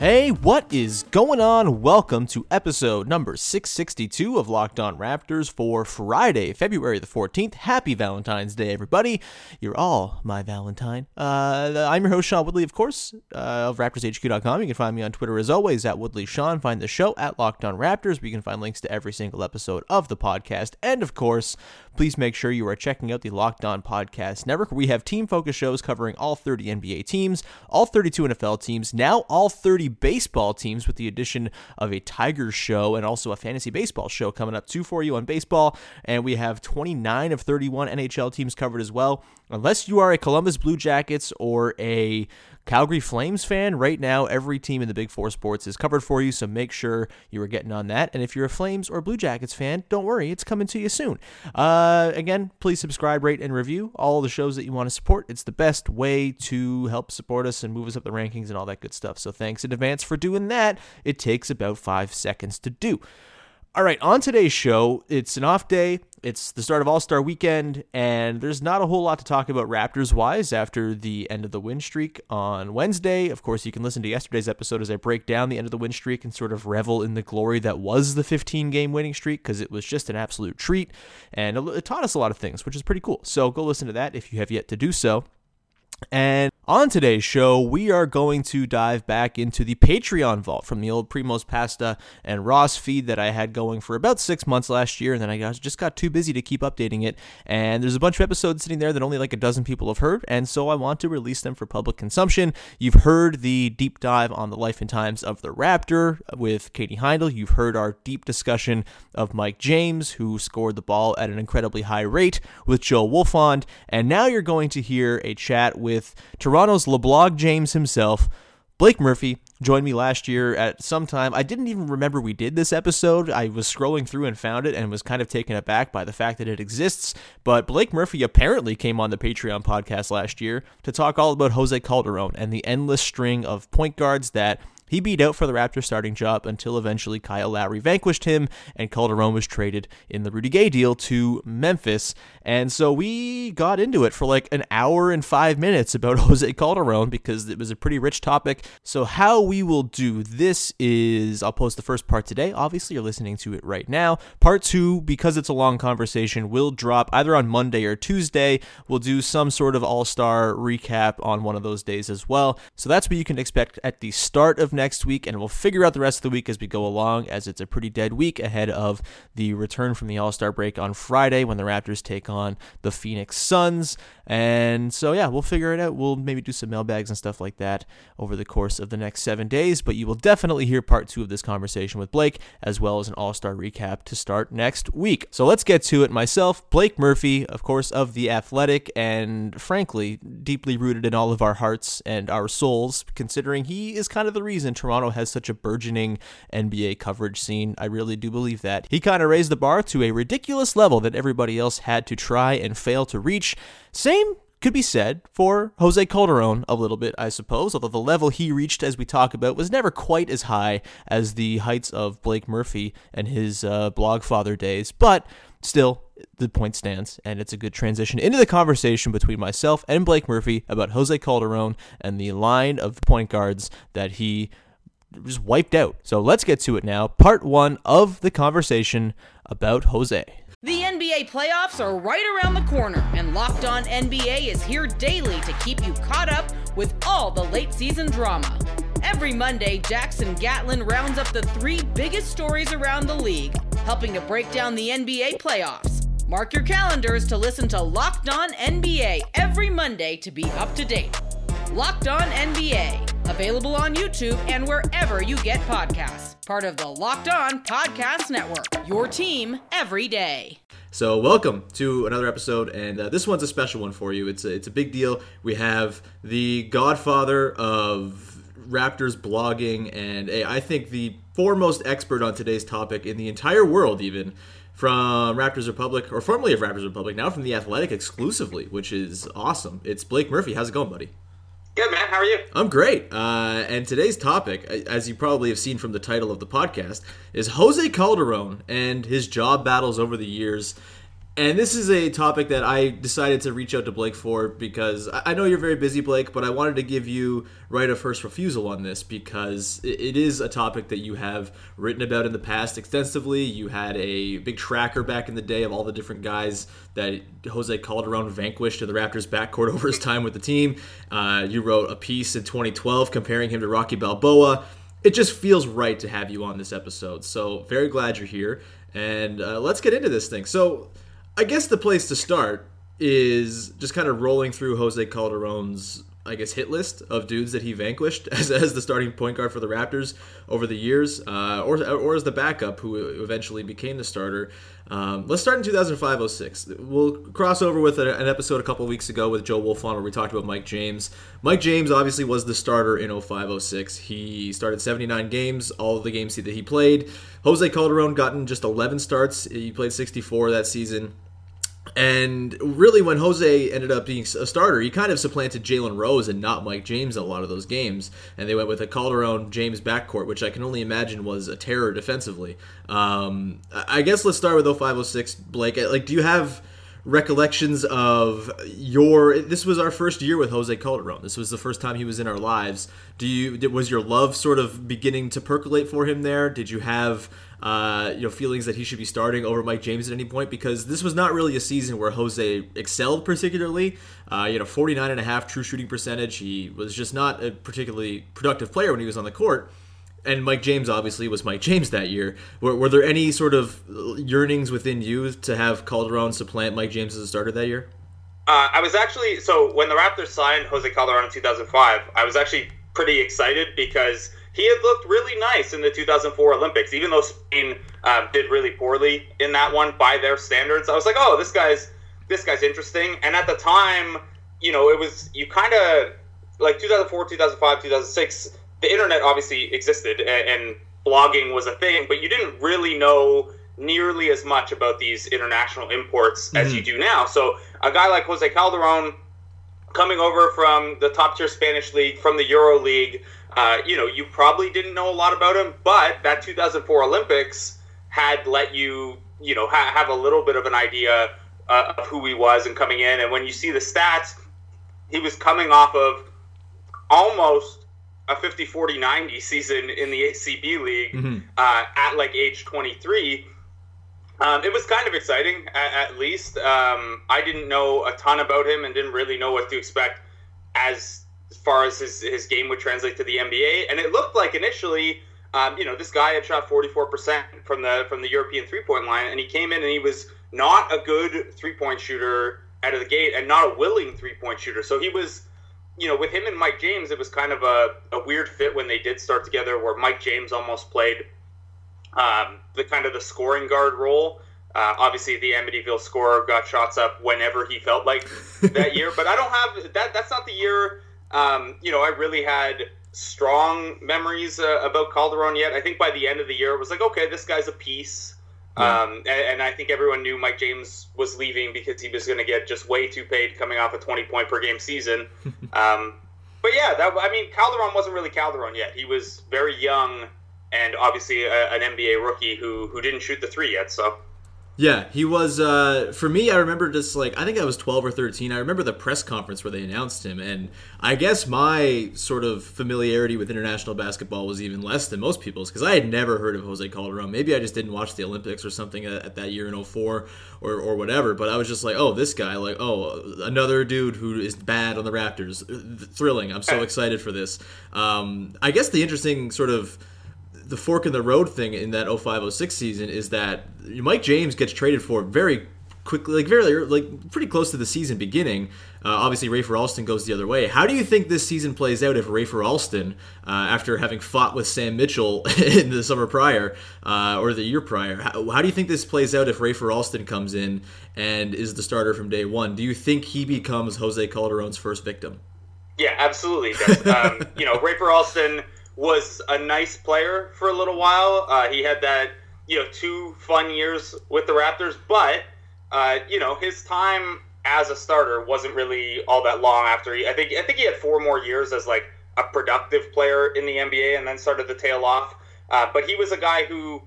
Hey, what is going on? Welcome to episode number 662 of Locked On Raptors for Friday, February the 14th. Happy Valentine's Day, everybody. You're all my Valentine. Uh, I'm your host, Sean Woodley, of course, uh, of RaptorsHQ.com. You can find me on Twitter as always at Woodley Sean. Find the show at Locked On Raptors, where you can find links to every single episode of the podcast. And of course, please make sure you are checking out the Locked On Podcast Network. We have team focused shows covering all 30 NBA teams, all 32 NFL teams, now all 30 baseball teams with the addition of a Tigers show and also a fantasy baseball show coming up too for you on baseball. And we have 29 of 31 NHL teams covered as well. Unless you are a Columbus Blue Jackets or a Calgary Flames fan, right now every team in the Big Four sports is covered for you, so make sure you are getting on that. And if you're a Flames or Blue Jackets fan, don't worry, it's coming to you soon. Uh, again, please subscribe, rate, and review all the shows that you want to support. It's the best way to help support us and move us up the rankings and all that good stuff. So thanks in advance for doing that. It takes about five seconds to do. All right, on today's show, it's an off day. It's the start of All Star weekend, and there's not a whole lot to talk about Raptors wise after the end of the win streak on Wednesday. Of course, you can listen to yesterday's episode as I break down the end of the win streak and sort of revel in the glory that was the 15 game winning streak because it was just an absolute treat, and it taught us a lot of things, which is pretty cool. So go listen to that if you have yet to do so. And on today's show, we are going to dive back into the Patreon vault from the old Primos Pasta and Ross feed that I had going for about six months last year, and then I just got too busy to keep updating it. And there's a bunch of episodes sitting there that only like a dozen people have heard, and so I want to release them for public consumption. You've heard the deep dive on the life and times of the Raptor with Katie Heindl. You've heard our deep discussion of Mike James, who scored the ball at an incredibly high rate with Joe Wolfond, and now you're going to hear a chat with Toronto's LeBlog James himself, Blake Murphy, joined me last year at some time. I didn't even remember we did this episode. I was scrolling through and found it and was kind of taken aback by the fact that it exists. But Blake Murphy apparently came on the Patreon podcast last year to talk all about Jose Calderon and the endless string of point guards that he beat out for the Raptors starting job until eventually Kyle Lowry vanquished him and Calderon was traded in the Rudy Gay deal to Memphis. And so we got into it for like an hour and five minutes about Jose Calderon because it was a pretty rich topic. So, how we will do this is I'll post the first part today. Obviously, you're listening to it right now. Part two, because it's a long conversation, will drop either on Monday or Tuesday. We'll do some sort of all star recap on one of those days as well. So, that's what you can expect at the start of next week, and we'll figure out the rest of the week as we go along, as it's a pretty dead week ahead of the return from the All Star break on Friday when the Raptors take on the Phoenix Suns. And so, yeah, we'll figure it out. We'll maybe do some mailbags and stuff like that over the course of the next seven days, but you will definitely hear part two of this conversation with Blake, as well as an All Star recap to start next week. So let's get to it. Myself, Blake Murphy, of course, of The Athletic, and frankly, deeply rooted in all of our hearts and our souls, considering he is kind of the reason Toronto has such a burgeoning NBA coverage scene. I really do believe that. He kind of raised the bar to a ridiculous level that everybody else had to try and fail to reach. Same could be said for Jose Calderon a little bit, I suppose, although the level he reached, as we talk about, was never quite as high as the heights of Blake Murphy and his uh, blogfather days. But still, the point stands, and it's a good transition into the conversation between myself and Blake Murphy about Jose Calderon and the line of point guards that he just wiped out. So let's get to it now. Part one of the conversation about Jose. The NBA playoffs are right around the corner, and Locked On NBA is here daily to keep you caught up with all the late season drama. Every Monday, Jackson Gatlin rounds up the three biggest stories around the league, helping to break down the NBA playoffs. Mark your calendars to listen to Locked On NBA every Monday to be up to date. Locked On NBA, available on YouTube and wherever you get podcasts. Part of the Locked On Podcast Network, your team every day. So, welcome to another episode, and uh, this one's a special one for you. It's a, it's a big deal. We have the godfather of Raptors blogging, and a, I think the foremost expert on today's topic in the entire world, even from Raptors Republic, or formerly of Raptors Republic, now from the Athletic exclusively, which is awesome. It's Blake Murphy. How's it going, buddy? Good man. How are you? I'm great. Uh, and today's topic, as you probably have seen from the title of the podcast, is Jose Calderon and his job battles over the years and this is a topic that I decided to reach out to Blake for because I know you're very busy, Blake, but I wanted to give you right of first refusal on this because it is a topic that you have written about in the past extensively. You had a big tracker back in the day of all the different guys that Jose Calderon vanquished in the Raptors backcourt over his time with the team. Uh, you wrote a piece in 2012 comparing him to Rocky Balboa. It just feels right to have you on this episode. So, very glad you're here. And uh, let's get into this thing. So, I guess the place to start is just kind of rolling through Jose Calderon's I guess hit list of dudes that he vanquished as, as the starting point guard for the Raptors over the years, uh, or or as the backup who eventually became the starter. Um, let's start in 2005-06. We'll cross over with a, an episode a couple weeks ago with Joe Wolfond where we talked about Mike James. Mike James obviously was the starter in 05-06. He started 79 games, all of the games that he played. Jose Calderon gotten just 11 starts. He played 64 that season. And really, when Jose ended up being a starter, he kind of supplanted Jalen Rose and not Mike James in a lot of those games. And they went with a Calderon James backcourt, which I can only imagine was a terror defensively. Um, I guess let's start with 0506, Blake. Like, do you have recollections of your this was our first year with Jose Calderon. This was the first time he was in our lives. Do you was your love sort of beginning to percolate for him there? Did you have uh, you know feelings that he should be starting over Mike James at any point because this was not really a season where Jose excelled particularly. Uh, you know, 49 and a half true shooting percentage. He was just not a particularly productive player when he was on the court and Mike James obviously was Mike James that year. Were, were, there any sort of yearnings within you to have Calderon supplant Mike James as a starter that year? Uh, I was actually so when the Raptors signed Jose Calderon in 2005, I was actually pretty excited because he had looked really nice in the 2004 Olympics, even though Spain uh, did really poorly in that one by their standards. I was like, oh, this guy's this guy's interesting. And at the time, you know, it was you kind of like 2004, 2005, 2006 the internet obviously existed and, and blogging was a thing, but you didn't really know nearly as much about these international imports mm-hmm. as you do now. So a guy like Jose Calderon coming over from the top tier Spanish league, from the Euro League, uh, you know, you probably didn't know a lot about him, but that 2004 Olympics had let you, you know, ha- have a little bit of an idea uh, of who he was and coming in. And when you see the stats, he was coming off of almost a 50 40 90 season in the ACB league mm-hmm. uh, at like age 23. Um, it was kind of exciting, at, at least. Um, I didn't know a ton about him and didn't really know what to expect as far as his, his game would translate to the NBA. And it looked like initially, um, you know, this guy had shot 44% from the from the European three point line, and he came in and he was not a good three point shooter out of the gate and not a willing three point shooter. So he was you know, with him and Mike James, it was kind of a, a weird fit when they did start together, where Mike James almost played um, the kind of the scoring guard role. Uh, obviously, the Amityville scorer got shots up whenever he felt like that year, but I don't have that. That's not the year. Um, you know, I really had strong memories uh, about Calderon yet. I think by the end of the year, it was like, okay, this guy's a piece. Um, and, and I think everyone knew Mike James was leaving because he was going to get just way too paid coming off a 20 point per game season. um, but yeah, that I mean, Calderon wasn't really Calderon yet. He was very young and obviously a, an NBA rookie who who didn't shoot the three yet. So Yeah, he was. Uh, for me, I remember just like I think I was twelve or thirteen. I remember the press conference where they announced him, and I guess my sort of familiarity with international basketball was even less than most people's because I had never heard of Jose Calderon. Maybe I just didn't watch the Olympics or something at, at that year in 04 or or whatever. But I was just like, oh, this guy, like, oh, another dude who is bad on the Raptors. Thrilling. I'm so excited for this. Um, I guess the interesting sort of the fork in the road thing in that 0506 season is that Mike James gets traded for very quickly, like very like pretty close to the season beginning. Uh, obviously, Rafer Alston goes the other way. How do you think this season plays out if Rafer Alston, uh, after having fought with Sam Mitchell in the summer prior uh, or the year prior, how, how do you think this plays out if Rafer Alston comes in and is the starter from day one? Do you think he becomes Jose Calderon's first victim? Yeah, absolutely. um, you know, Rafer Alston was a nice player for a little while. Uh, he had that, you know, two fun years with the Raptors, but, uh, you know, his time as a starter wasn't really all that long after he, I think, I think he had four more years as like a productive player in the NBA and then started to tail off. Uh, but he was a guy who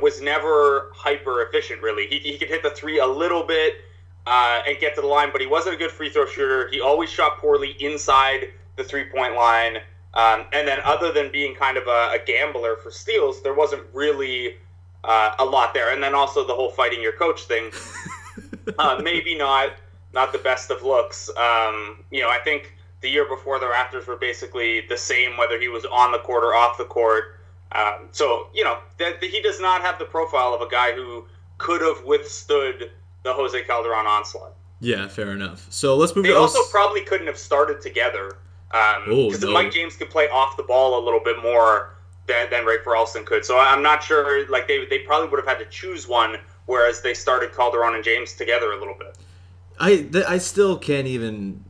was never hyper efficient, really. He, he could hit the three a little bit uh, and get to the line, but he wasn't a good free throw shooter. He always shot poorly inside the three point line. Um, and then, other than being kind of a, a gambler for steals, there wasn't really uh, a lot there. And then also the whole fighting your coach thing, uh, maybe not not the best of looks. Um, you know, I think the year before the Raptors were basically the same whether he was on the court or off the court. Um, so you know, that he does not have the profile of a guy who could have withstood the Jose Calderon onslaught. Yeah, fair enough. So let's move. They to also probably couldn't have started together Oh, because no. Mike James could play off the ball a little bit more than, than Ray Alston could. So I'm not sure. Like they, they probably would have had to choose one, whereas they started Calderon and James together a little bit. I th- I still can't even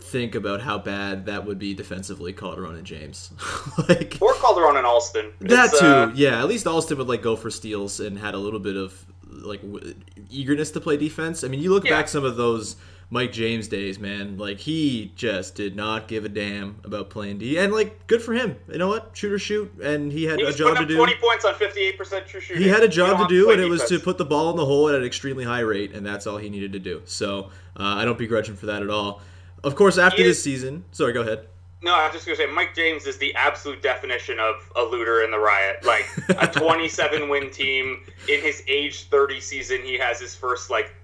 think about how bad that would be defensively, Calderon and James. like Or Calderon and Alston. that It's, too. uh, yeah, at least Alston would like go for steals and had a little bit of like w- eagerness to play defense. I mean, you look Yeah. back some of those Mike James days, man. Like he just did not give a damn about playing D, and like good for him. You know what? Shoot or shoot, and he had he a job to do. 20 points on 58% true shooting. He had a job to do, play and it was to put the ball in the hole at an extremely high rate, and that's all he needed to do. So uh, I don't begrudge him for that at all. Of course, after He this is- season, sorry, go ahead. No, I was just gonna say Mike James is the absolute definition of a looter in the riot. Like a 27 win team in his age 30 season, he has his first like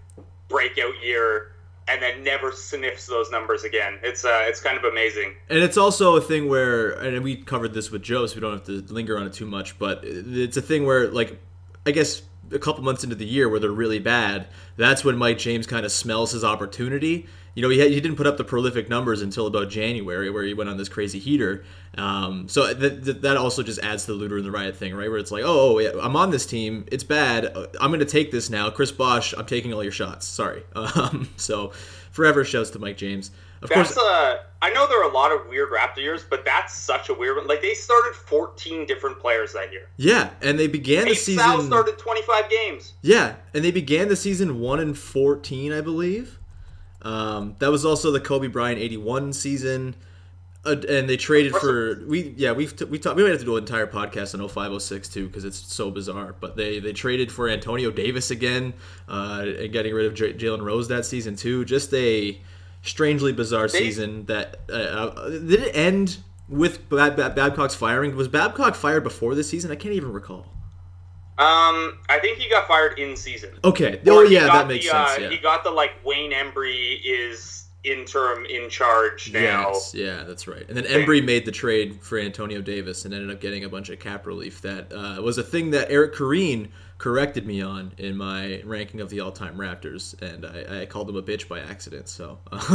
breakout year, and then never sniffs those numbers again. It's uh, it's kind of amazing. And it's also a thing where, and we covered this with Joe, so we don't have to linger on it too much. But it's a thing where, like, I guess a couple months into the year where they're really bad, that's when Mike James kind of smells his opportunity. You know, he, had, he didn't put up the prolific numbers until about January, where he went on this crazy heater. Um, so that, that that also just adds to the looter in the riot thing, right? Where it's like, oh, oh yeah, I'm on this team. It's bad. I'm going to take this now. Chris Bosh, I'm taking all your shots. Sorry. Um, so forever shouts to Mike James. Of That's course, uh, I know there are a lot of weird Raptor years, but that's such a weird one. Like they started 14 different players that year. Yeah, and they began the season. Sal started 25 games. Yeah, and they began the season one and fourteen, I believe. Um, that was also the Kobe Bryant '81 season, uh, and they traded for we. Yeah, we've t- we talked. We might have to do an entire podcast on 0506 too because it's so bizarre. But they they traded for Antonio Davis again, uh, and getting rid of J- Jalen Rose that season too. Just a strangely bizarre They- season. That uh, uh, did it end with Bab- Bab- Babcock's firing? Was Babcock fired before this season? I can't even recall. Um, I think he got fired in season. Okay. Oh yeah, that makes the, uh, sense. Yeah. He got the like Wayne Embry is interim in charge now. Yes, yeah, that's right. And then Embry made the trade for Antonio Davis and ended up getting a bunch of cap relief. That uh, was a thing that Eric Koreen corrected me on in my ranking of the all-time Raptors, and I, I called him a bitch by accident. So, Um,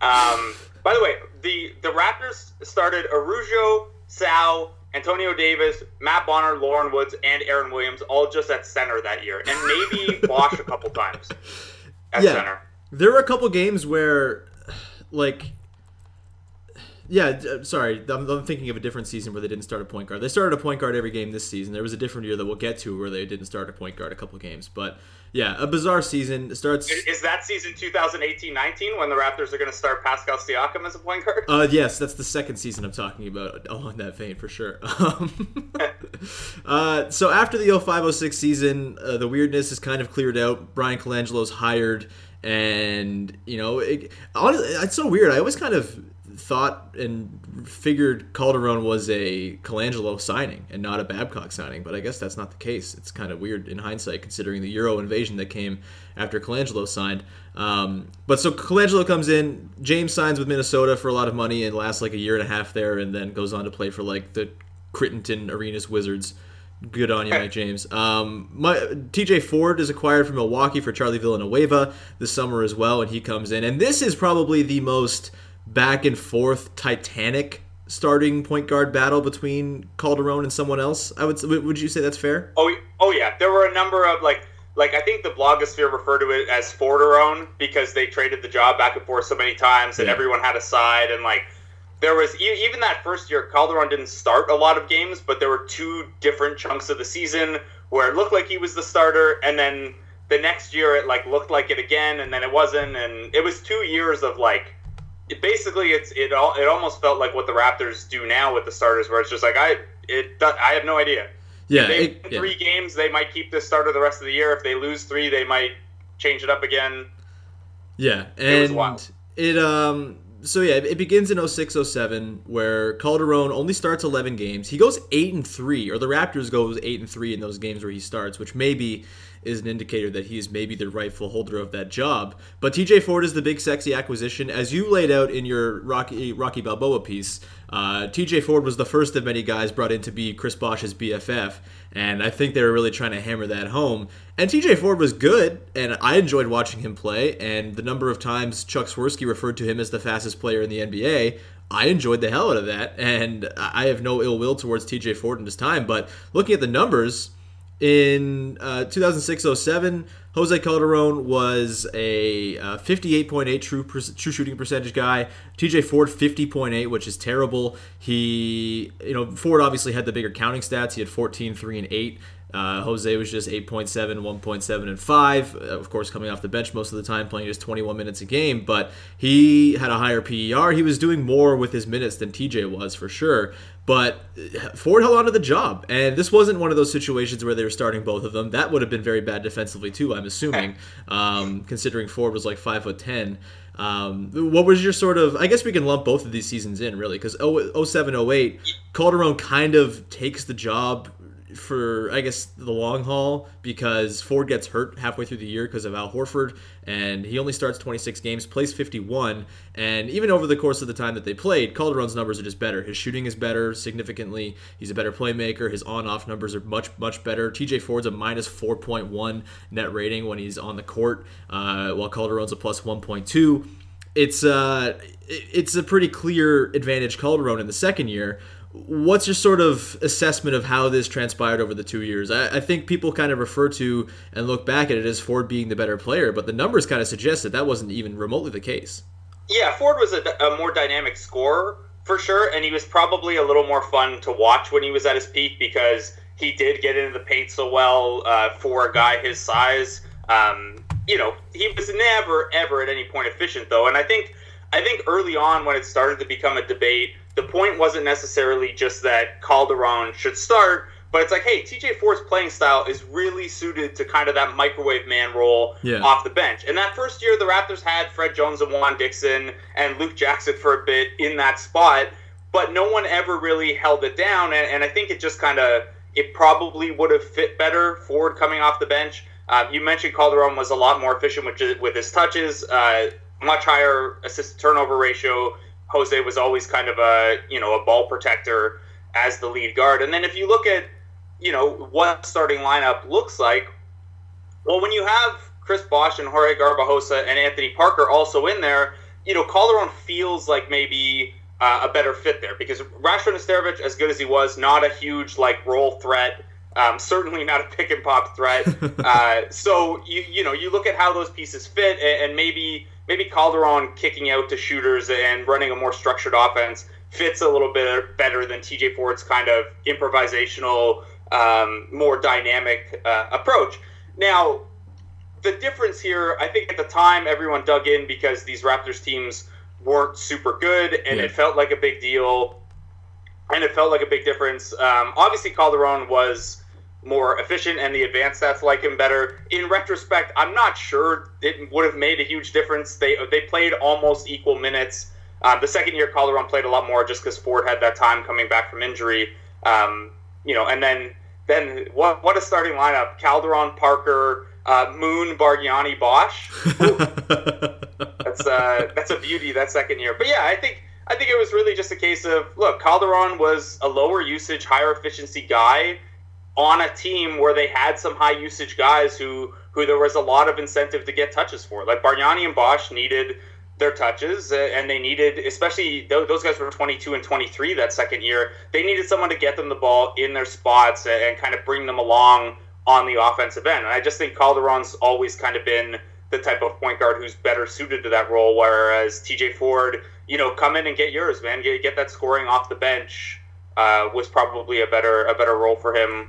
by the way, the the Raptors started Araujo, Sal, Antonio Davis, Matt Bonner, Loren Woods, and Aaron Williams all just at center that year, and maybe Bosh a couple times at yeah, center. there were a couple games where, like, Yeah, uh, sorry. I'm, I'm, thinking of a different season where they didn't start a point guard. They started a point guard every game this season. There was a different year that we'll get to where they didn't start a point guard a couple games. But yeah, a bizarre season. It starts. Is that season 2018-19 when the Raptors are going to start Pascal Siakam as a point guard? Uh, yes, that's the second season I'm talking about. along that vein for sure. Um, uh, so after the 05-06 season, uh, the weirdness is kind of cleared out. Bryan Colangelo's hired, and you know, it, honestly, it's so weird. I always kind of thought and figured Calderon was a Colangelo signing and not a Babcock signing, but I guess that's not the case. It's kind of weird in hindsight considering the Euro invasion that came after Colangelo signed. Um, but so Colangelo comes in, James signs with Minnesota for a lot of money and lasts like a year and a half there, and then goes on to play for like the Crittenton Arenas Wizards. Good on you, Mike James. Um, my, TJ Ford is acquired from Milwaukee for Charlie Villanueva this summer as well, and he comes in. And this is probably the most back and forth Titanic starting point guard battle between Calderon and someone else. I would would you say that's fair? Oh, oh yeah. There were a number of like like I think the blogosphere referred to it as Forderone because they traded the job back and forth so many times and yeah. everyone had a side and like there was even that first year Calderon didn't start a lot of games, but there were two different chunks of the season where it looked like he was the starter and then the next year it like looked like it again and then it wasn't and it was two years of like it basically it's it all it almost felt like what the Raptors do now with the starters, where it's just like I it I have no idea. Yeah, they it, yeah. three games, they might keep this starter the rest of the year. If they lose three, they might change it up again. Yeah, and it, it um so yeah, it begins in 0607 where Calderon only starts 11 games. He goes 8 and 3 or the Raptors goes 8 and 3 in those games where he starts, which maybe is an indicator that he is maybe the rightful holder of that job. But TJ Ford is the big sexy acquisition, as you laid out in your Rocky Rocky Balboa piece. Uh, TJ Ford was the first of many guys brought in to be Chris Bosh's BFF, and I think they were really trying to hammer that home. And TJ Ford was good, and I enjoyed watching him play. And the number of times Chuck Swirsky referred to him as the fastest player in the NBA, I enjoyed the hell out of that. And I have no ill will towards TJ Ford in his time. But looking at the numbers, in uh, 2006-07, Jose Calderon was a uh, 58.8 true true shooting percentage guy. TJ Ford 50.8, which is terrible. He, you know, Ford obviously had the bigger counting stats. He had 14, 3, and 8. Uh, Jose was just 8.7, 1.7, and 5. Uh, of course, coming off the bench most of the time, playing just 21 minutes a game. But he had a higher PER. He was doing more with his minutes than TJ was for sure. But uh, Ford held on to the job. And this wasn't one of those situations where they were starting both of them. That would have been very bad defensively, too, I'm assuming, um, considering Ford was like 5 foot 10. Um, what was your sort of? I guess we can lump both of these seasons in really because 07 08 Calderon kind of takes the job for I guess the long haul because Ford gets hurt halfway through the year because of Al Horford and he only starts 26 games, plays 51, and even over the course of the time that they played, Calderon's numbers are just better. His shooting is better significantly. He's a better playmaker. His on-off numbers are much much better. TJ Ford's a minus 4.1 net rating when he's on the court, uh, while Calderon's a plus 1.2. It's uh, it's a pretty clear advantage Calderon in the second year what's your sort of assessment of how this transpired over the two years? I, I, think people kind of refer to and look back at it as Ford being the better player, but the numbers kind of suggest that that wasn't even remotely the case. Yeah, Ford was a, a more dynamic scorer for sure, and he was probably a little more fun to watch when he was at his peak because he did get into the paint so well uh, for a guy his size. Um, you know, he was never ever at any point efficient though, and I think I think early on when it started to become a debate the point wasn't necessarily just that Calderon should start, but it's like, hey, TJ Ford's playing style is really suited to kind of that microwave man role yeah. off the bench. And that first year, the Raptors had Fred Jones and Juan Dixon and Luke Jackson for a bit in that spot, but no one ever really held it down. And, and I think it just kind of it probably would have fit better Ford coming off the bench. Uh, you mentioned Calderon was a lot more efficient with, with his touches, uh, much higher assist turnover ratio. Jose was always kind of a you know a ball protector as the lead guard. And then if you look at you know what starting lineup looks like, well, when you have Chris Bosh and Jorge Garbajosa and Anthony Parker also in there, you know Calderon feels like maybe uh, a better fit there because Rasho Nesterovic, as good as he was, not a huge like roll threat. Um, certainly not a pick and pop threat. uh, so you you know you look at how those pieces fit, and, and maybe maybe Calderon kicking out to shooters and running a more structured offense fits a little bit better than TJ Ford's kind of improvisational, um, more dynamic uh, approach. Now, the difference here, I think at the time everyone dug in because these Raptors teams weren't super good and Yeah. it felt like a big deal and it felt like a big difference. Um, obviously, Calderon was more efficient and the advanced stats like him better. In retrospect, I'm not sure it would have made a huge difference. They they played almost equal minutes. Uh, the second year, Calderon played a lot more just because Ford had that time coming back from injury. Um, you know, and then then what what a starting lineup: Calderon, Parker, uh, Moon, Bargnani, Bosh. That's uh, that's a beauty that second year. But yeah, I think I think it was really just a case of look, Calderon was a lower usage, higher efficiency guy on a team where they had some high usage guys who who there was a lot of incentive to get touches for. Like Bargnani and Bosh needed their touches, uh, and they needed, especially those guys were 22 and 23 that second year. They needed someone to get them the ball in their spots and, kind of bring them along on the offensive end. And I just think Calderon's always kind of been the type of point guard who's better suited to that role. Whereas TJ Ford, you know, come in and get yours, man. Get, get that scoring off the bench uh, was probably a better a better role for him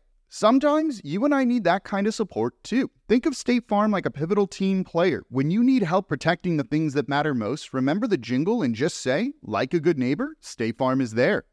Sometimes you and I need that kind of support too. Think of State Farm like a pivotal team player. When you need help protecting the things that matter most, remember the jingle and just say, like a good neighbor, State Farm is there.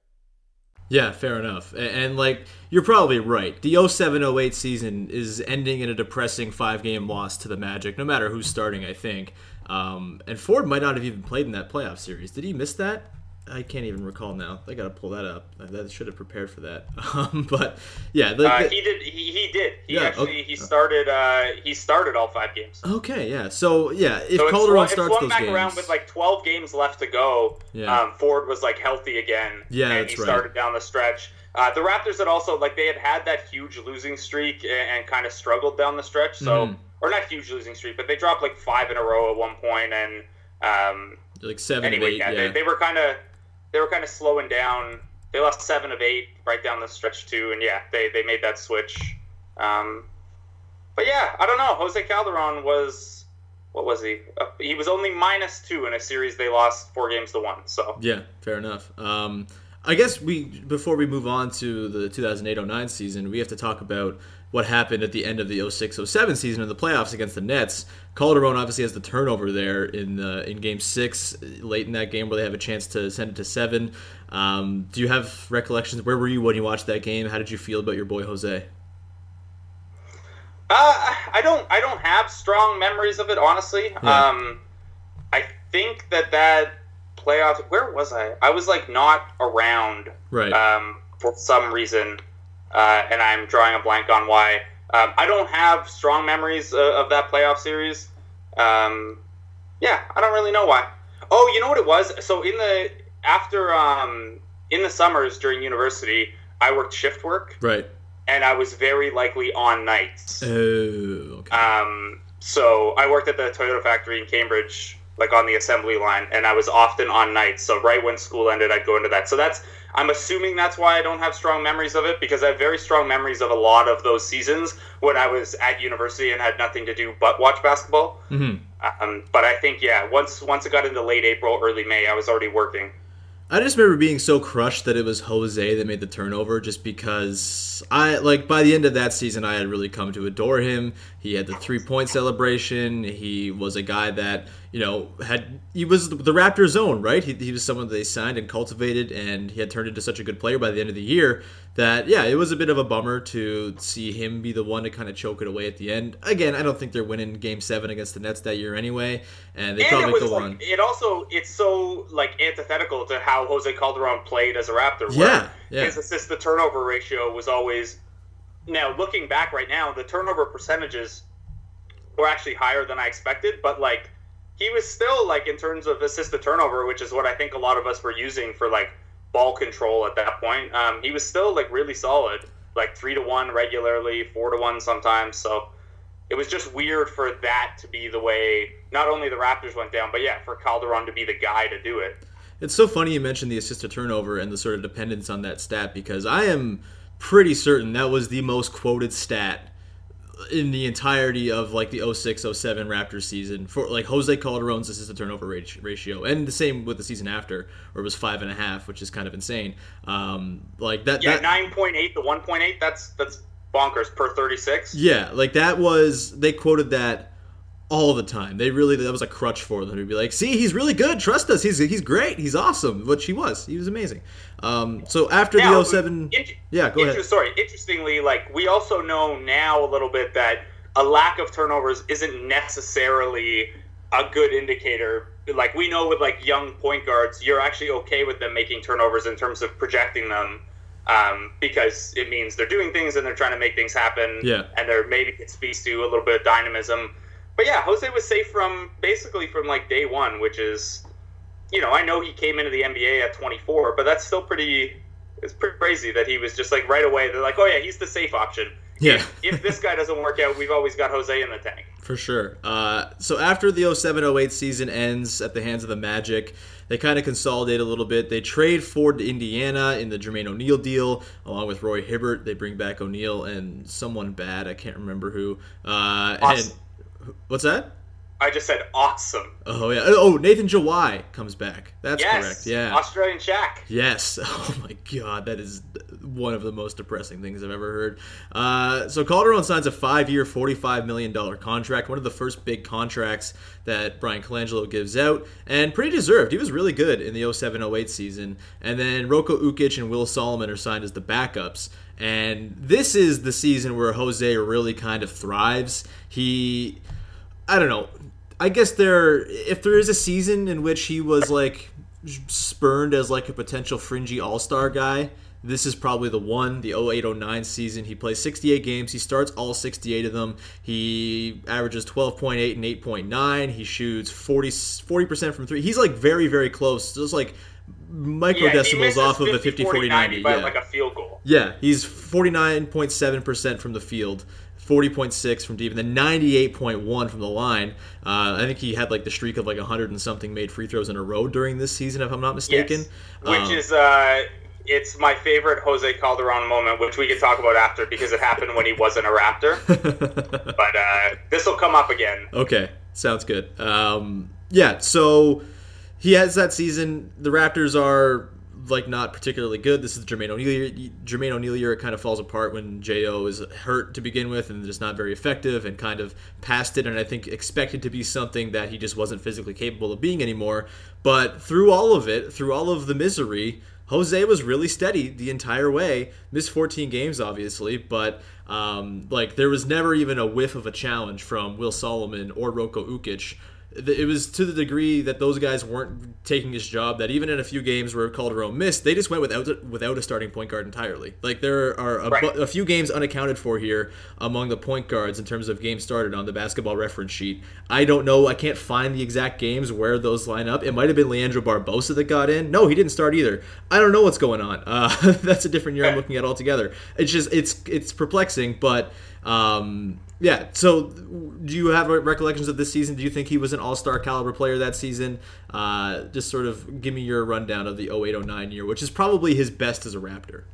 Yeah, fair enough. And, like you're probably right. The 0708 season is ending in a depressing five-game loss to the Magic, no matter who's starting, I think. Um, and Ford might not have even played in that playoff series. Did he miss that? I can't even recall now. I gotta pull that up. I should have prepared for that. Um, but yeah, the, Uh, the- he did. He, he did. He Yeah, actually okay. he started. Uh, he started all five games. okay, yeah. So yeah, if So it's Calderon swung, it starts swung those back games, around with like 12 games left to go. Yeah. Um, Ford was like healthy again. Yeah, and he right. started down the stretch. Uh, the Raptors had also like they had had that huge losing streak and, and kind of struggled down the stretch. So Mhm. or not huge losing streak, but they dropped like five in a row at one point, and um, like seven anyway, eight, yeah, yeah. They, they were kind of they were kind of slowing down. They lost seven of eight right down the stretch too, and yeah, they they made that switch. Um, but yeah, I don't know. Jose Calderon was what was he? Uh, he was only minus two in a series they lost four games to one. So Yeah, fair enough. Um, I guess we before we move on to the 2008-09 season, we have to talk about what happened at the end of the 06-07 season in the playoffs against the Nets. Calderon obviously has the turnover there in the, in Game Six, late in that game where they have a chance to send it to seven. Um, do you have recollections? Where were you when you watched that game? How did you feel about your boy Jose? Uh, I don't. I don't have strong memories of it, honestly. Yeah. Um, I think that that playoff. Where was I? I was like not around. Right. Um, for some reason, uh, and I'm drawing a blank on why. Um, I don't have strong memories uh, of that playoff series. Um, yeah, I don't really know why. Oh, you know what it was? So in the after um, in the summers during university, I worked shift work, right. and I was very likely on nights. Oh, okay. Um, so I worked at the Toyota factory in Cambridge, like on the assembly line, and I was often on nights. So right when school ended, I'd go into that. So that's I'm assuming that's why I don't have strong memories of it because I have very strong memories of a lot of those seasons when I was at university and had nothing to do but watch basketball. Mhm. Um, but I think yeah, once once it got into late April, early May, I was already working. I just remember being so crushed that it was Jose that made the turnover just because I like by the end of that season I had really come to adore him. He had the three-point celebration. He was a guy that, you know, had he was the Raptors own, right? He, he was someone they signed and cultivated and he had turned into such a good player by the end of the year that yeah, it was a bit of a bummer to see him be the one to kind of choke it away at the end. Again, I don't think they're winning Game Seven against the Nets that year anyway, and they and probably go like, on. it also it's so like antithetical to how Jose Calderon played as a Raptor. Yeah, where yeah. His assist to turnover ratio was always. Now looking back right now, the turnover percentages were actually higher than I expected, but like he was still like in terms of assist to turnover, which is what I think a lot of us were using for like ball control at that point. Um, he was still like really solid, like three to one regularly, four to one sometimes. So it was just weird for that to be the way not only the Raptors went down, but yeah, for Calderon to be the guy to do it. It's so funny you mentioned the assist to turnover and the sort of dependence on that stat because I am pretty certain that was the most quoted stat in the entirety of like the 06 07 Raptors season for like Jose Calderon's assist to turnover ratio and the same with the season after where it was five and a half which is kind of insane um like that Yeah, that, nine point eight to one point eight. That's that's bonkers per thirty six. Yeah, like that was they quoted that all the time. They really that was a crutch for them to be like, "See, he's really good. Trust us. He's he's great. He's awesome." Which he was. He was amazing. Um, so after Now, the 07 int- Yeah, go inter- ahead. Sorry, interestingly, like we also know now a little bit that a lack of turnovers isn't necessarily a good indicator. Like we know with like young point guards, you're actually okay with them making turnovers in terms of projecting them. Um, because it means they're doing things and they're trying to make things happen. Yeah. And they're maybe it speaks to a little bit of dynamism. But yeah, Jose was safe from basically from like day one, which is, you know, I know he came into the NBA at 24, but that's still pretty. It's pretty crazy that he was just like right away. They're like, oh yeah, he's the safe option. Yeah. if this guy doesn't work out, we've always got Jose in the tank. For sure. Uh, so after the 07-08 season ends at the hands of the Magic, they kind of consolidate a little bit. They trade Ford to Indiana in the Jermaine O'Neal deal, along with Roy Hibbert. They bring back O'Neal and someone bad. I can't remember who. Uh, Awesome. and what's that? I just said awesome. Oh yeah. Oh, Nathan Jawai comes back. That's yes, correct. Yeah. Australian Shaq. Yes. Oh my God, that is one of the most depressing things I've ever heard. Uh, so Calderon signs a five-year, forty-five million dollar contract, one of the first big contracts that Bryan Colangelo gives out, and pretty deserved. He was really good in the 07-08 season. And then Roko Ukic and Will Solomon are signed as the backups. And this is the season where Jose really kind of thrives. He, I don't know. I guess there, if there is a season in which he was like spurned as like a potential fringy All Star guy, this is probably the one. The 0809 season, he plays 68 games. He starts all 68 of them. He averages 12.8 and 8.9. He shoots 40 40% from three. He's like very very close, just like micro Yeah, off of a 50, 50 40, 40 90 90. by Yeah. like a field goal. Yeah, he's 49.7% from the field, 40.6 from deep, and then 98.1 from the line. Uh, I think he had like the streak of like 100 and something made free throws in a row during this season, if I'm not mistaken. Yes. Which Um, is uh it's my favorite Jose Calderon moment, which we can talk about after because it happened when he wasn't a Raptor. but uh, this will come up again. Okay, sounds good. Um, yeah, so he has that season. The Raptors are like not particularly good. This is Jermaine O'Neal. Jermaine O'Neal year kind of falls apart when Jo is hurt to begin with and just not very effective and kind of past it. And I think expected to be something that he just wasn't physically capable of being anymore. But through all of it, through all of the misery. Jose was really steady the entire way. Missed 14 games, obviously, but um, like there was never even a whiff of a challenge from Will Solomon or Roko Ukic. It was to the degree that those guys weren't taking his job that even in a few games where Calderon missed, they just went without without a starting point guard entirely. Like there are a, Right. bu- a few games unaccounted for here among the point guards in terms of games started on the basketball reference sheet. I don't know. I can't find the exact games where those line up. It might have been Leandro Barbosa that got in. No, he didn't start either. I don't know what's going on. Uh, that's a different year I'm looking at altogether. It's just it's it's perplexing, but um, yeah. So, do you have recollections of this season? Do you think he was an All Star caliber player that season? Uh, just sort of give me your rundown of the 0809 year, which is probably his best as a Raptor.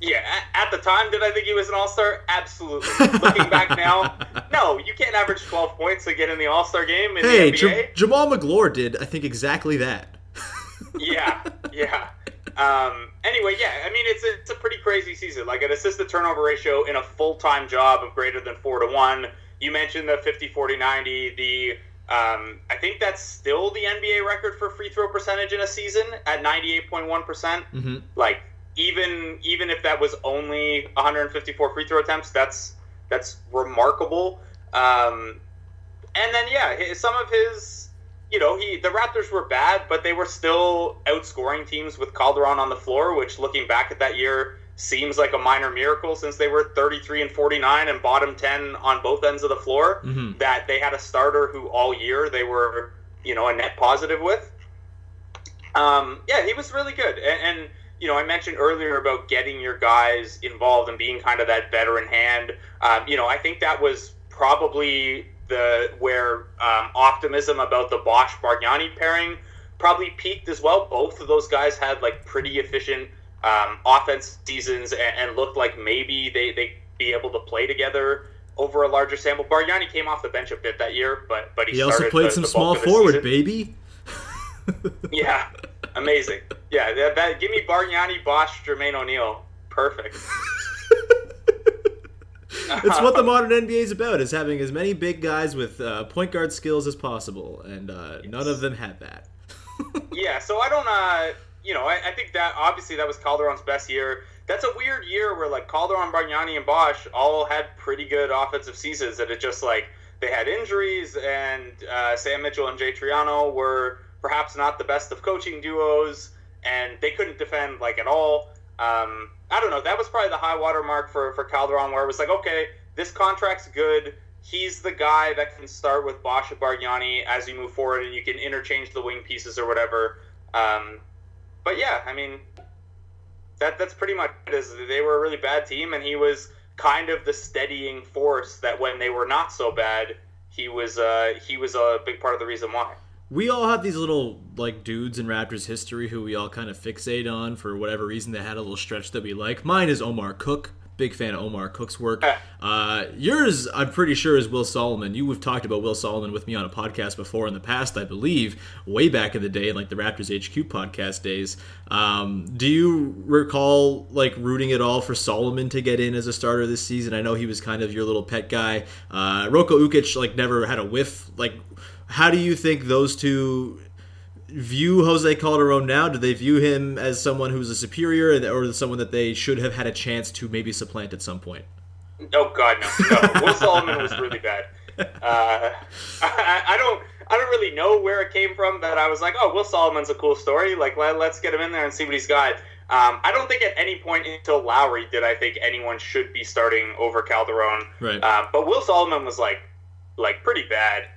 Yeah, at the time, did I think he was an All Star? Absolutely. Looking back now, no, you can't average 12 points to get in the All Star game in Hey, the J- Jamaal Magloire did, I think, exactly that. yeah, yeah. Um, anyway, yeah, I mean, it's a, it's a pretty crazy season. Like an assist to turnover ratio in a full time job of greater than four to one. You mentioned the 50 40 90. The um, I think that's still the NBA record for free throw percentage in a season at 98.1%. percent Mhm. Like, even even if that was only 154 free throw attempts, that's that's remarkable. Um, and then yeah, some of his, you know, he the Raptors were bad, but they were still outscoring teams with Calderon on the floor, which looking back at that year seems like a minor miracle since they were 33 and 49 and bottom 10 on both ends of the floor. That they had a starter who all year they were, you know, a net positive with. Um, yeah, he was really good, and, and you know, I mentioned earlier about getting your guys involved and being kind of that veteran hand. Um, you know, I think that was probably the where um, optimism about the Bosh Bargnani pairing probably peaked as well. Both of those guys had like pretty efficient um, offense seasons and, and looked like maybe they they be able to play together over a larger sample. Bargnani came off the bench a bit that year, but but he, He also played the- some the small bulk of the forward, baby. Yeah, amazing. Yeah, that, that give me Bargnani, Bosh, Jermaine O'Neal. Perfect. It's what the modern NBA is about: is having as many big guys with uh, point guard skills as possible, and uh, none of them had that. yeah, so I don't, uh, you know, I, I think that obviously that was Calderon's best year. That's a weird year where like Calderon, Bargnani, and Bosh all had pretty good offensive seasons, and it just like they had injuries, and uh, Sam Mitchell and Jay Triano were perhaps not the best of coaching duos, and they couldn't defend like at all. Um, I don't know. That was probably the high water mark for for Calderon, where it was like, okay, this contract's good. He's the guy that can start with Bosh and Bargnani as you move forward, and you can interchange the wing pieces or whatever. Um, but yeah, I mean, that that's pretty much it. Is they were a really bad team, and he was kind of the steadying force that when they were not so bad, he was uh, he was a big part of the reason why. We all have these little like dudes in Raptors history who we all kind of fixate on for whatever reason. They had a little stretch that we like. Mine is Omar Cook. Big fan of Omar Cook's work. Uh, yours, I'm pretty sure, is Will Solomon. You have talked about Will Solomon with me on a podcast before in the past, I believe, way back in the day, like the Raptors HQ podcast days. Um, do you recall like rooting at all for Solomon to get in as a starter this season? I know he was kind of your little pet guy. Uh, Roko Ukic like never had a whiff. Like, how do you think those two view Jose Calderon now? Do they view him as someone who's a superior, or someone that they should have had a chance to maybe supplant at some point? Oh God, no, no. Will Solomon was really bad. Uh, I, I don't, I don't really know where it came from. That I was like, oh, Will Solomon's a cool story. Like, let, us get him in there and see what he's got. Um, I don't think at any point until Lowry did I think anyone should be starting over Calderon. Right. Uh, but Will Solomon was like, like pretty bad.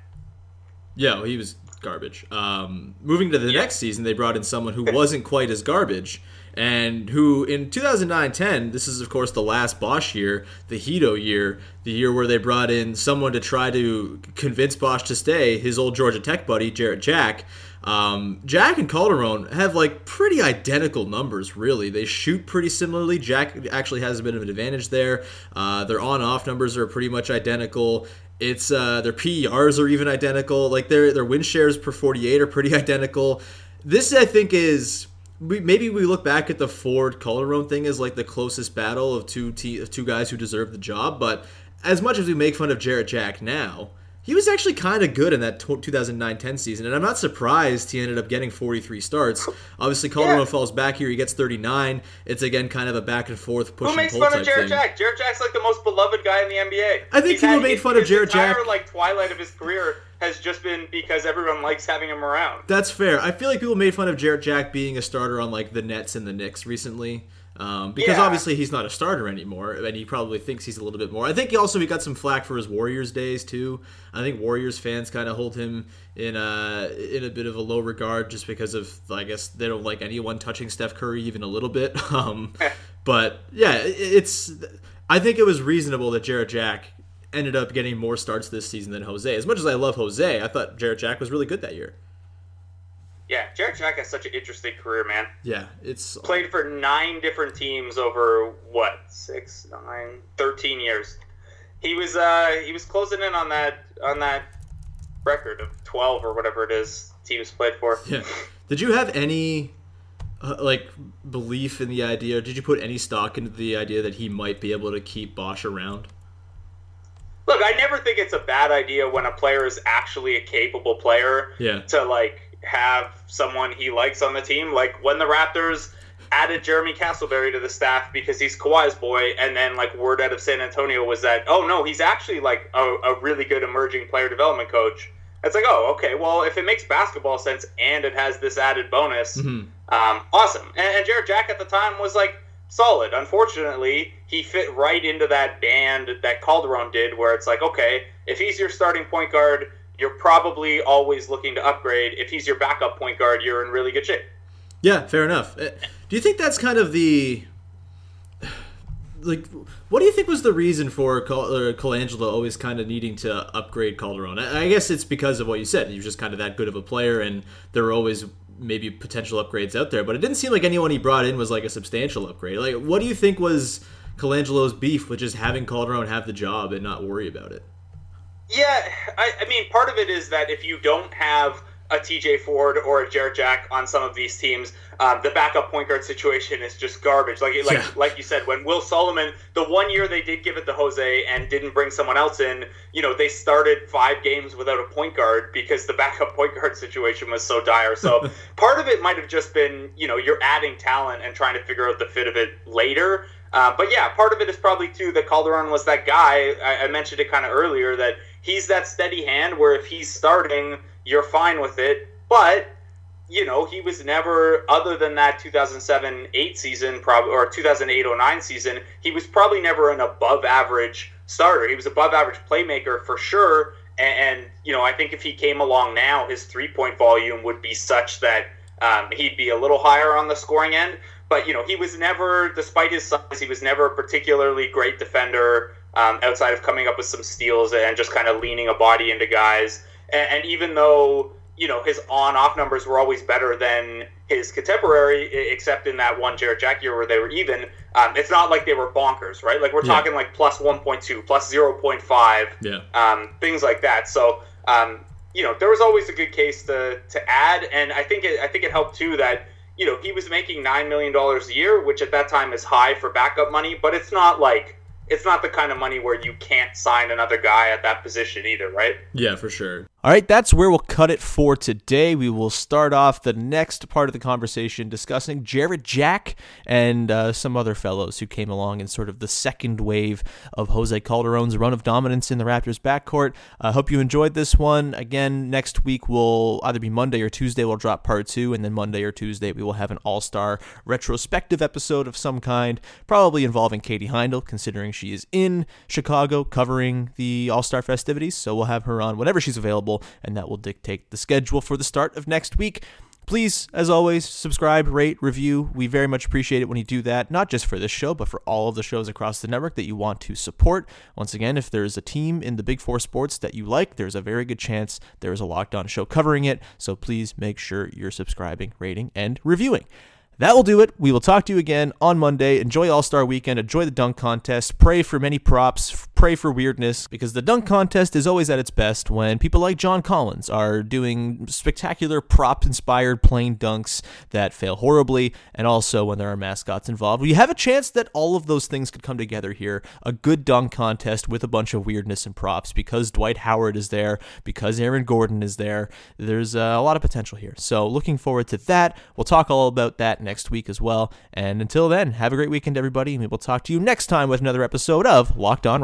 Yeah, he was garbage. Um, moving to the next season, they brought in someone who wasn't quite as garbage, and who in 2009-10, this is of course the last Bosh year, the Hedo year, the year where they brought in someone to try to convince Bosh to stay, his old Georgia Tech buddy Jarrett Jack. Um, Jack and Calderon have like pretty identical numbers, really. They shoot pretty similarly. Jack actually has a bit of an advantage there. Uh, their on-off numbers are pretty much identical. It's uh, their PERs are even identical. Like their their win shares per 48 are pretty identical. This I think is we, maybe we look back at the Ford Calderon thing as like the closest battle of two te- two guys who deserve the job. But as much as we make fun of Jarrett Jack now, he was actually kind of good in that 2009-10 season, and I'm not surprised he ended up getting 43 starts. Obviously, Calderon Yeah. falls back here; he gets 39. It's again kind of a back and forth push Who makes fun of Jarrett thing. Jack? Jarrett Jack's like the most beloved guy in the NBA. I think He's people had- made his- fun of his Jarrett entire, Jack. Like twilight of his career has just been because everyone likes having him around. That's fair. I feel like people made fun of Jarrett Jack being a starter on like the Nets and the Knicks recently. Um, because Yeah. obviously he's not a starter anymore, and he probably thinks he's a little bit more. I think he also he got some flack for his Warriors days too. I think Warriors fans kind of hold him in a in a bit of a low regard just because of I guess they don't like anyone touching Steph Curry even a little bit. Um, but yeah, it- it's I think it was reasonable that Jarrett Jack ended up getting more starts this season than Jose. As much as I love Jose, I thought Jarrett Jack was really good that year. Yeah, Jarrett Jack has such an interesting career, man. Yeah, it's Played for nine different teams over what six, nine, 13 years. He was uh he was closing in on that on that record of twelve or whatever it is teams played for. Yeah. Did you have any uh, like belief in the idea? Did you put any stock into the idea that he might be able to keep Bosch around? Look, I never think it's a bad idea when a player is actually a capable player Yeah. to like have someone he likes on the team. Like when the Raptors added Jeremy Castleberry to the staff because he's Kawhi's boy, and then like word out of San Antonio was that oh no, he's actually like a, a really good emerging player development coach. It's like oh okay, well if it makes basketball sense and it has this added bonus, Mm-hmm. um, awesome. And, and Jarrett Jack at the time was like solid. Unfortunately, he fit right into that band that Calderon did, where it's like okay, if he's your starting point guard, you're probably always looking to upgrade. If he's your backup point guard, you're in really good shape. Yeah, fair enough. Uh, Do you think that's kind of the like? What do you think was the reason for uh, Colangelo always kind of needing to upgrade Calderon? I I guess it's because of what you said. He was just kind of that good of a player, and there were always maybe potential upgrades out there. But it didn't seem like anyone he brought in was like a substantial upgrade. Like, what do you think was Colangelo's beef with just having Calderon have the job and not worry about it? Yeah, I, I mean, part of it is that if you don't have a TJ Ford or a Jarrett Jack on some of these teams, um, the backup point guard situation is just garbage. Like, like, Yeah. like you said, when Will Solomon, the one year they did give it to Jose and didn't bring someone else in, you know, they started five games without a point guard because the backup point guard situation was so dire. So part of it might have just been, you know, you're adding talent and trying to figure out the fit of it later. Uh, but yeah, part of it is probably too that Calderon was that guy. I, I mentioned it kind of earlier that he's that steady hand where if he's starting, you're fine with it. But you know, he was never other than that 2007-8 season, probably or 2008-09 season. He was probably never an above average starter. He was above average playmaker for sure. And, and you know, I think if he came along now, his three point volume would be such that um, he'd be a little higher on the scoring end. But you know, he was never, despite his size, he was never a particularly great defender. Um, outside of coming up with some steals and just kind of leaning a body into guys, and, and even though you know his on-off numbers were always better than his contemporary, except in that one Jarrett Jack year where they were even. Um, it's not like they were bonkers, right? Like we're Yeah. talking like plus 1.2, plus 0.5, Yeah. um, things like that. So um, you know there was always a good case to to add, and I think it, I think it helped too that you know he was making nine million dollars a year, which at that time is high for backup money, but it's not like it's not the kind of money where you can't sign another guy at that position either, right? Yeah, for sure. All right, that's where we'll cut it for today. We will start off the next part of the conversation discussing Jarrett Jack and uh, some other fellows who came along in sort of the second wave of Jose Calderon's run of dominance in the Raptors backcourt. I hope you enjoyed this one. Again, next week will either be Monday or Tuesday, we'll drop part two, and then Monday or Tuesday, we will have an all star retrospective episode of some kind, probably involving Katie Heindl, considering she is in Chicago covering the all star festivities. So we'll have her on whenever she's available, and that will dictate the schedule for the start of next week. Please, as always, subscribe, rate, review. We very much appreciate it when you do that, not just for this show, but for all of the shows across the network that you want to support. Once again, if there's a team in the Big Four sports that you like, there's a very good chance there is a Locked On show covering it. So please make sure you're subscribing, rating, and reviewing. That will do it. We will talk to you again on Monday. Enjoy All Star Weekend. Enjoy the dunk contest. Pray for many props. Pray for weirdness because the dunk contest is always at its best when people like John Collins are doing spectacular prop inspired plane dunks that fail horribly, and also when there are mascots involved. We have a chance that all of those things could come together here. A good dunk contest with a bunch of weirdness and props because Dwight Howard is there, because Aaron Gordon is there. There's uh, a lot of potential here. So looking forward to that. We'll talk all about that next week as well. And until then, have a great weekend, everybody. And we will talk to you next time with another episode of Locked On